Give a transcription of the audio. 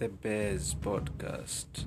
the Bears podcast.